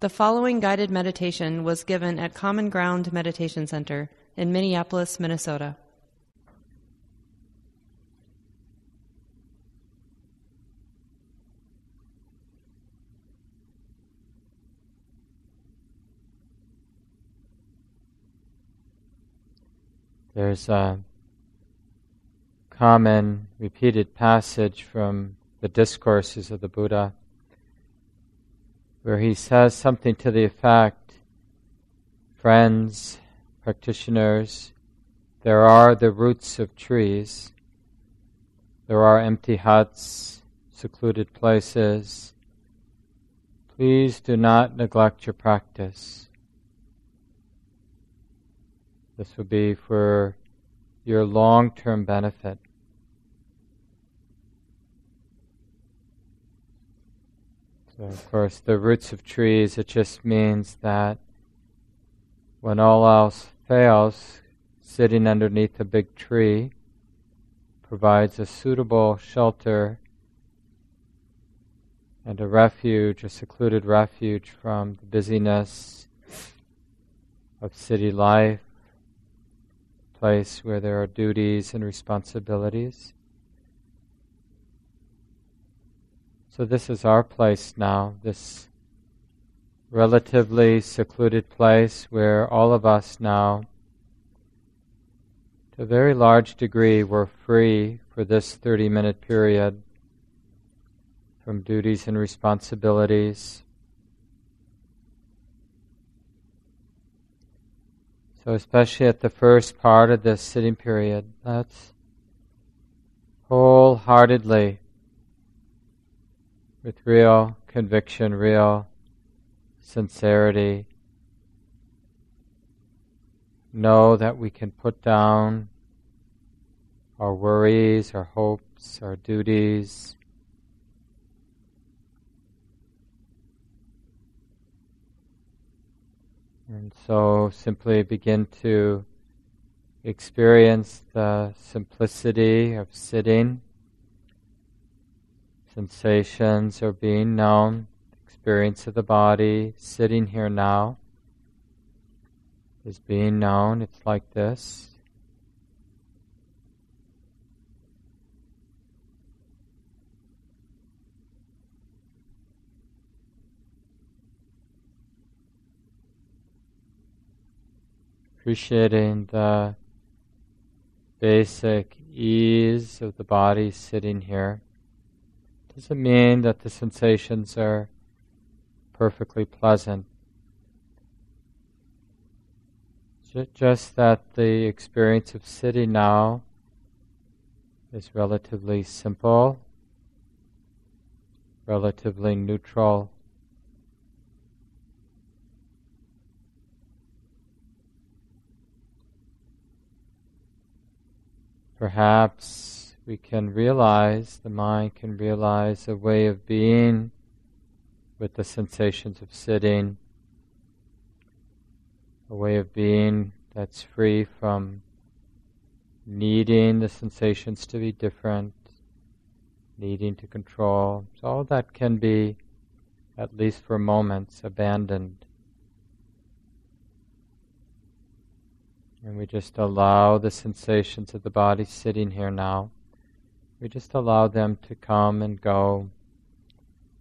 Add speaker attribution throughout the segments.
Speaker 1: The following guided meditation was given at Common Ground Meditation Center in Minneapolis, Minnesota.
Speaker 2: There's a common repeated passage from the discourses of the Buddha where he says something to the effect friends, practitioners, there are the roots of trees, there are empty huts, secluded places. Please do not neglect your practice. This will be for your long term benefit. So, of course, the roots of trees, it just means that when all else fails, sitting underneath a big tree provides a suitable shelter and a refuge, a secluded refuge from the busyness of city life, a place where there are duties and responsibilities. So, this is our place now, this relatively secluded place where all of us now, to a very large degree, were free for this 30 minute period from duties and responsibilities. So, especially at the first part of this sitting period, let's wholeheartedly, with real conviction, real sincerity, know that we can put down our worries, our hopes, our duties, And so simply begin to experience the simplicity of sitting. Sensations are being known, experience of the body, sitting here now is being known. It's like this. appreciating the basic ease of the body sitting here. Doesn't mean that the sensations are perfectly pleasant. Just that the experience of sitting now is relatively simple, relatively neutral, Perhaps we can realize, the mind can realize a way of being with the sensations of sitting, a way of being that's free from needing the sensations to be different, needing to control. So all that can be, at least for moments, abandoned. And we just allow the sensations of the body sitting here now. We just allow them to come and go.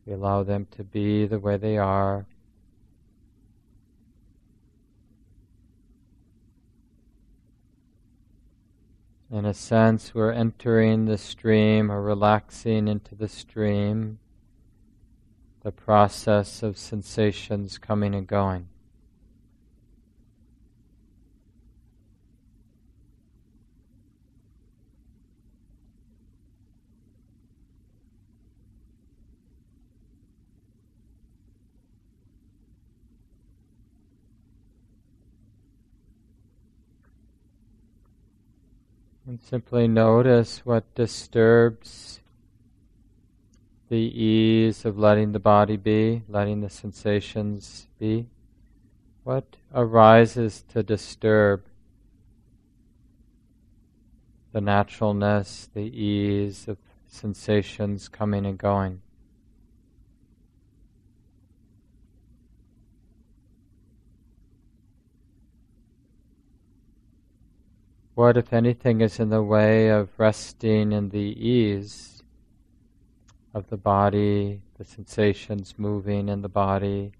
Speaker 2: We allow them to be the way they are. In a sense, we're entering the stream or relaxing into the stream, the process of sensations coming and going. And simply notice what disturbs the ease of letting the body be, letting the sensations be. What arises to disturb the naturalness, the ease of sensations coming and going? What, if anything, is in the way of resting in the ease of the body, the sensations moving in the body.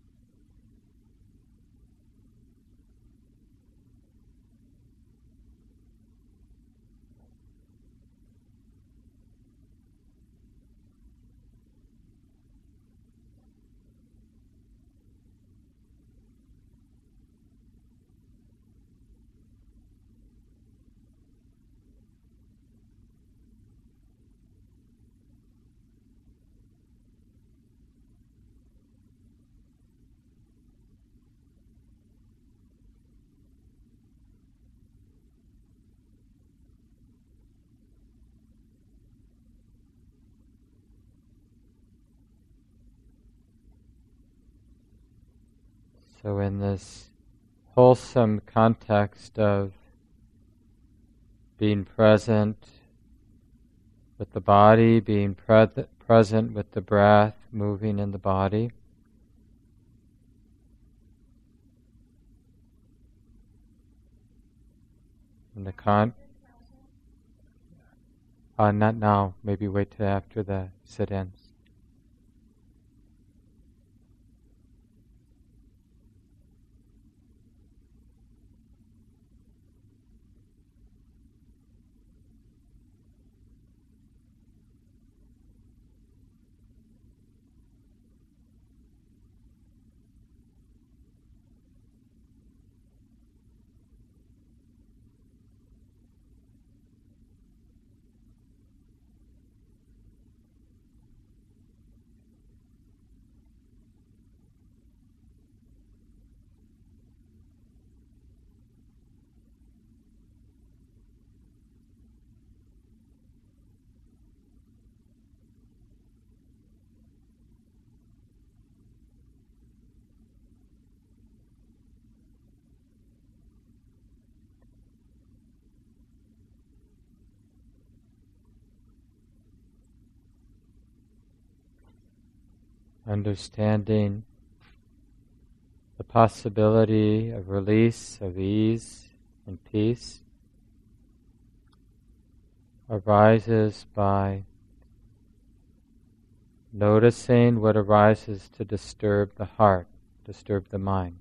Speaker 2: So, in this wholesome context of being present with the body, being pre- present with the breath moving in the body. In the con, uh, not now. Maybe wait till after the sit-ins. Understanding the possibility of release, of ease and peace arises by noticing what arises to disturb the heart, disturb the mind.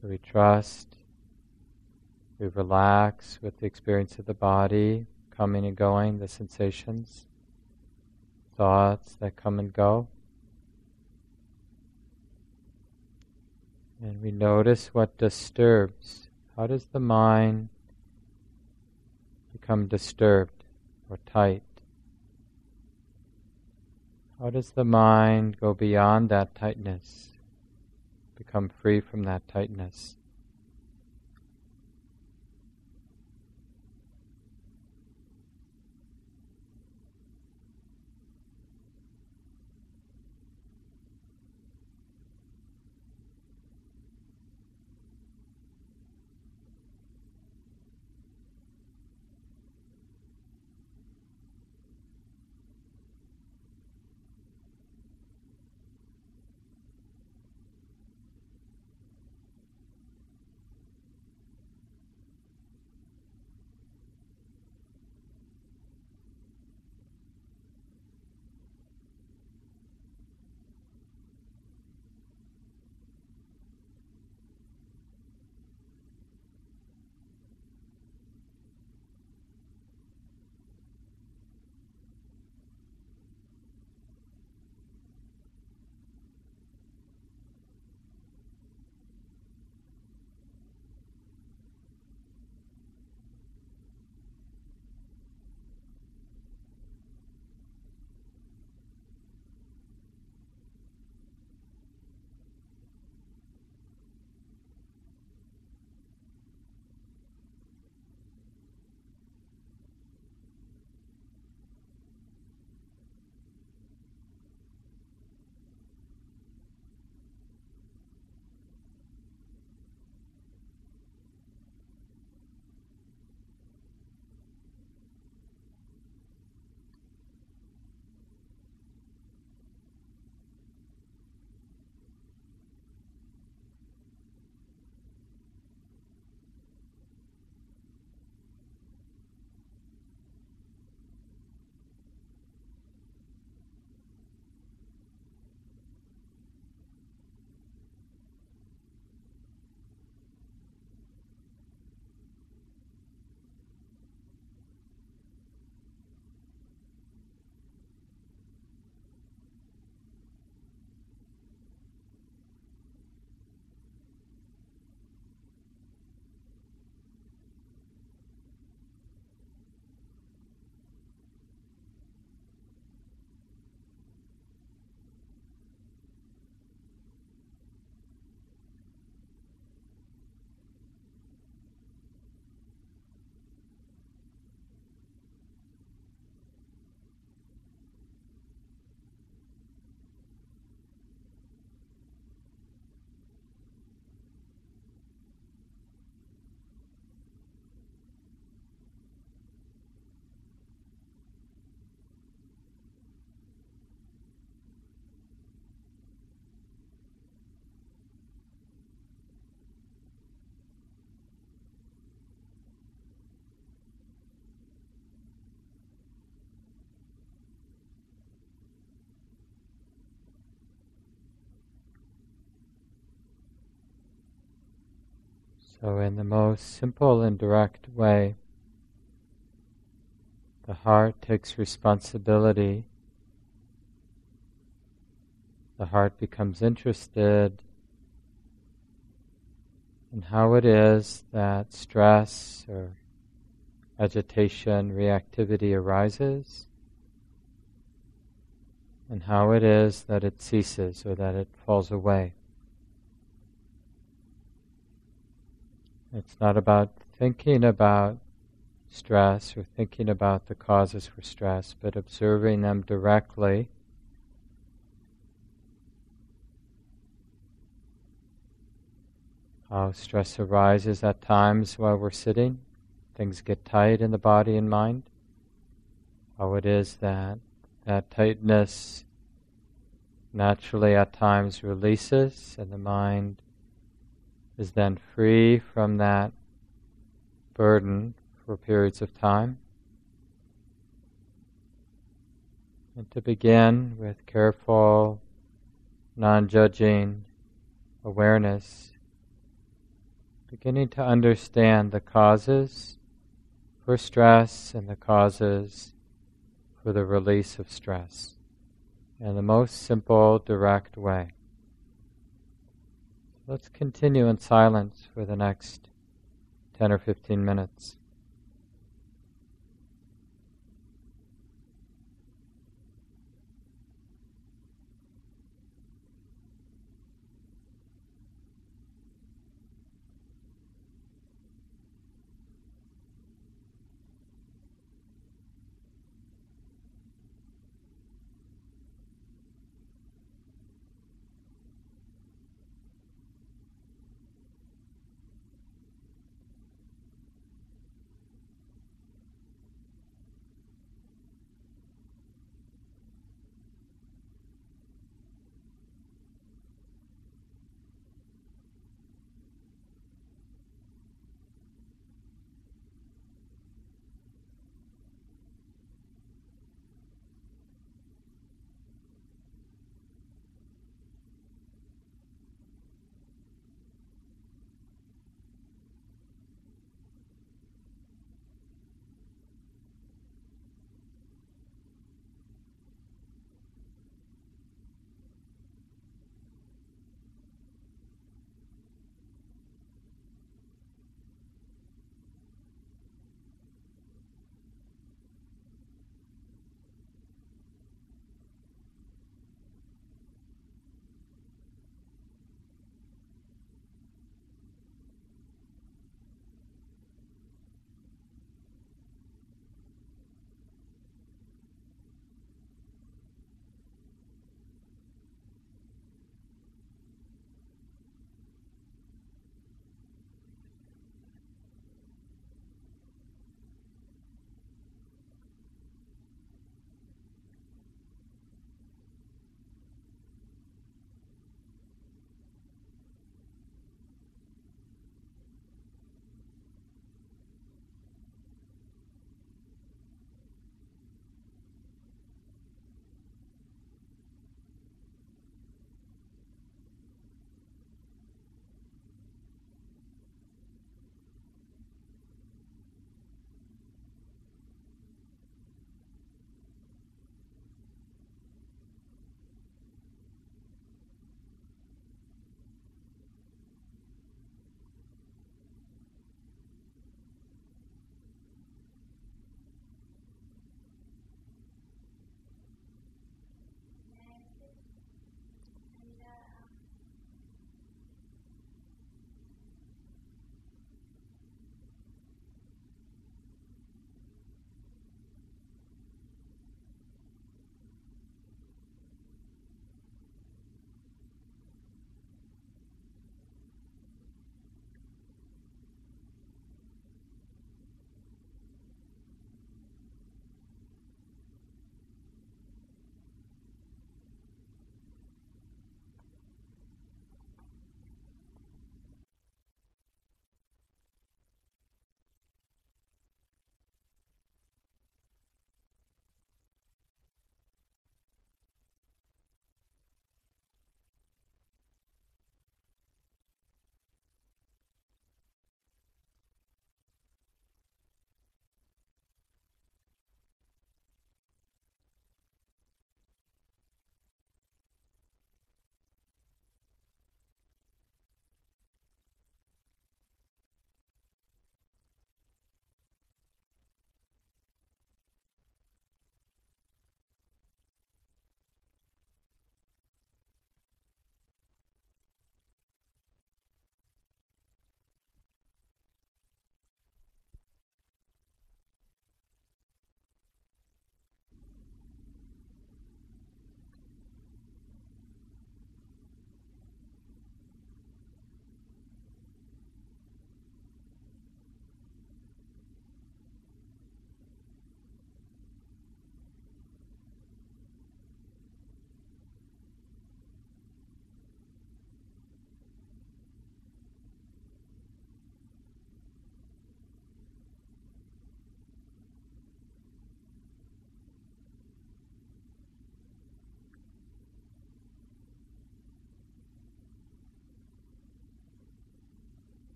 Speaker 2: So we trust, we relax with the experience of the body coming and going, the sensations thoughts that come and go. And we notice what disturbs. How does the mind become disturbed or tight? How does the mind go beyond that tightness, become free from that tightness? So, in the most simple and direct way, the heart takes responsibility. The heart becomes interested in how it is that stress or agitation, reactivity arises, and how it is that it ceases or that it falls away. It's not about thinking about stress or thinking about the causes for stress, but observing them directly. How stress arises at times while we're sitting, things get tight in the body and mind. How it is that that tightness naturally at times releases and the mind is then free from that burden for periods of time. And to begin with careful, non judging awareness, beginning to understand the causes for stress and the causes for the release of stress in the most simple, direct way. Let's continue in silence for the next 10 or 15 minutes.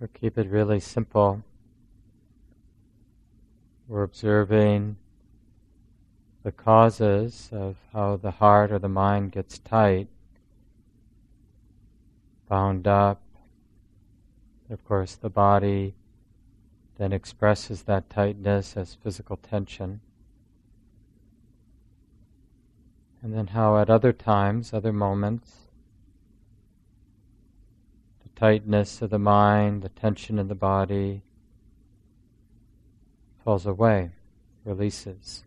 Speaker 2: So keep it really simple. We're observing the causes of how the heart or the mind gets tight, bound up. Of course, the body then expresses that tightness as physical tension. And then how at other times, other moments, tightness of the mind, the tension in the body falls away, releases.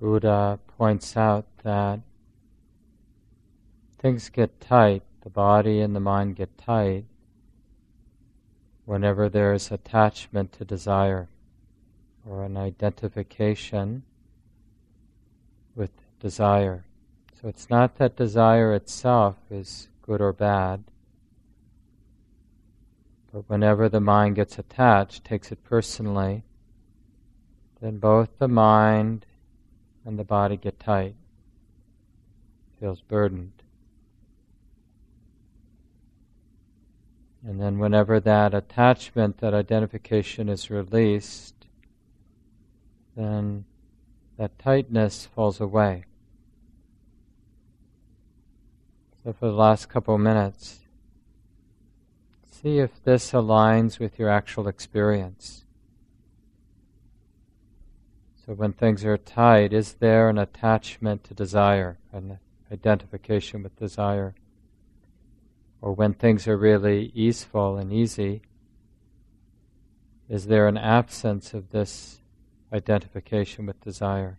Speaker 2: Buddha points out that things get tight, the body and the mind get tight whenever there is attachment to desire or an identification with desire. So it's not that desire itself is good or bad, but whenever the mind gets attached, takes it personally, then both the mind and the body get tight. feels burdened. And then, whenever that attachment, that identification is released, then that tightness falls away. So, for the last couple of minutes, see if this aligns with your actual experience. So, when things are tight, is there an attachment to desire, an identification with desire? Or when things are really easeful and easy, is there an absence of this identification with desire?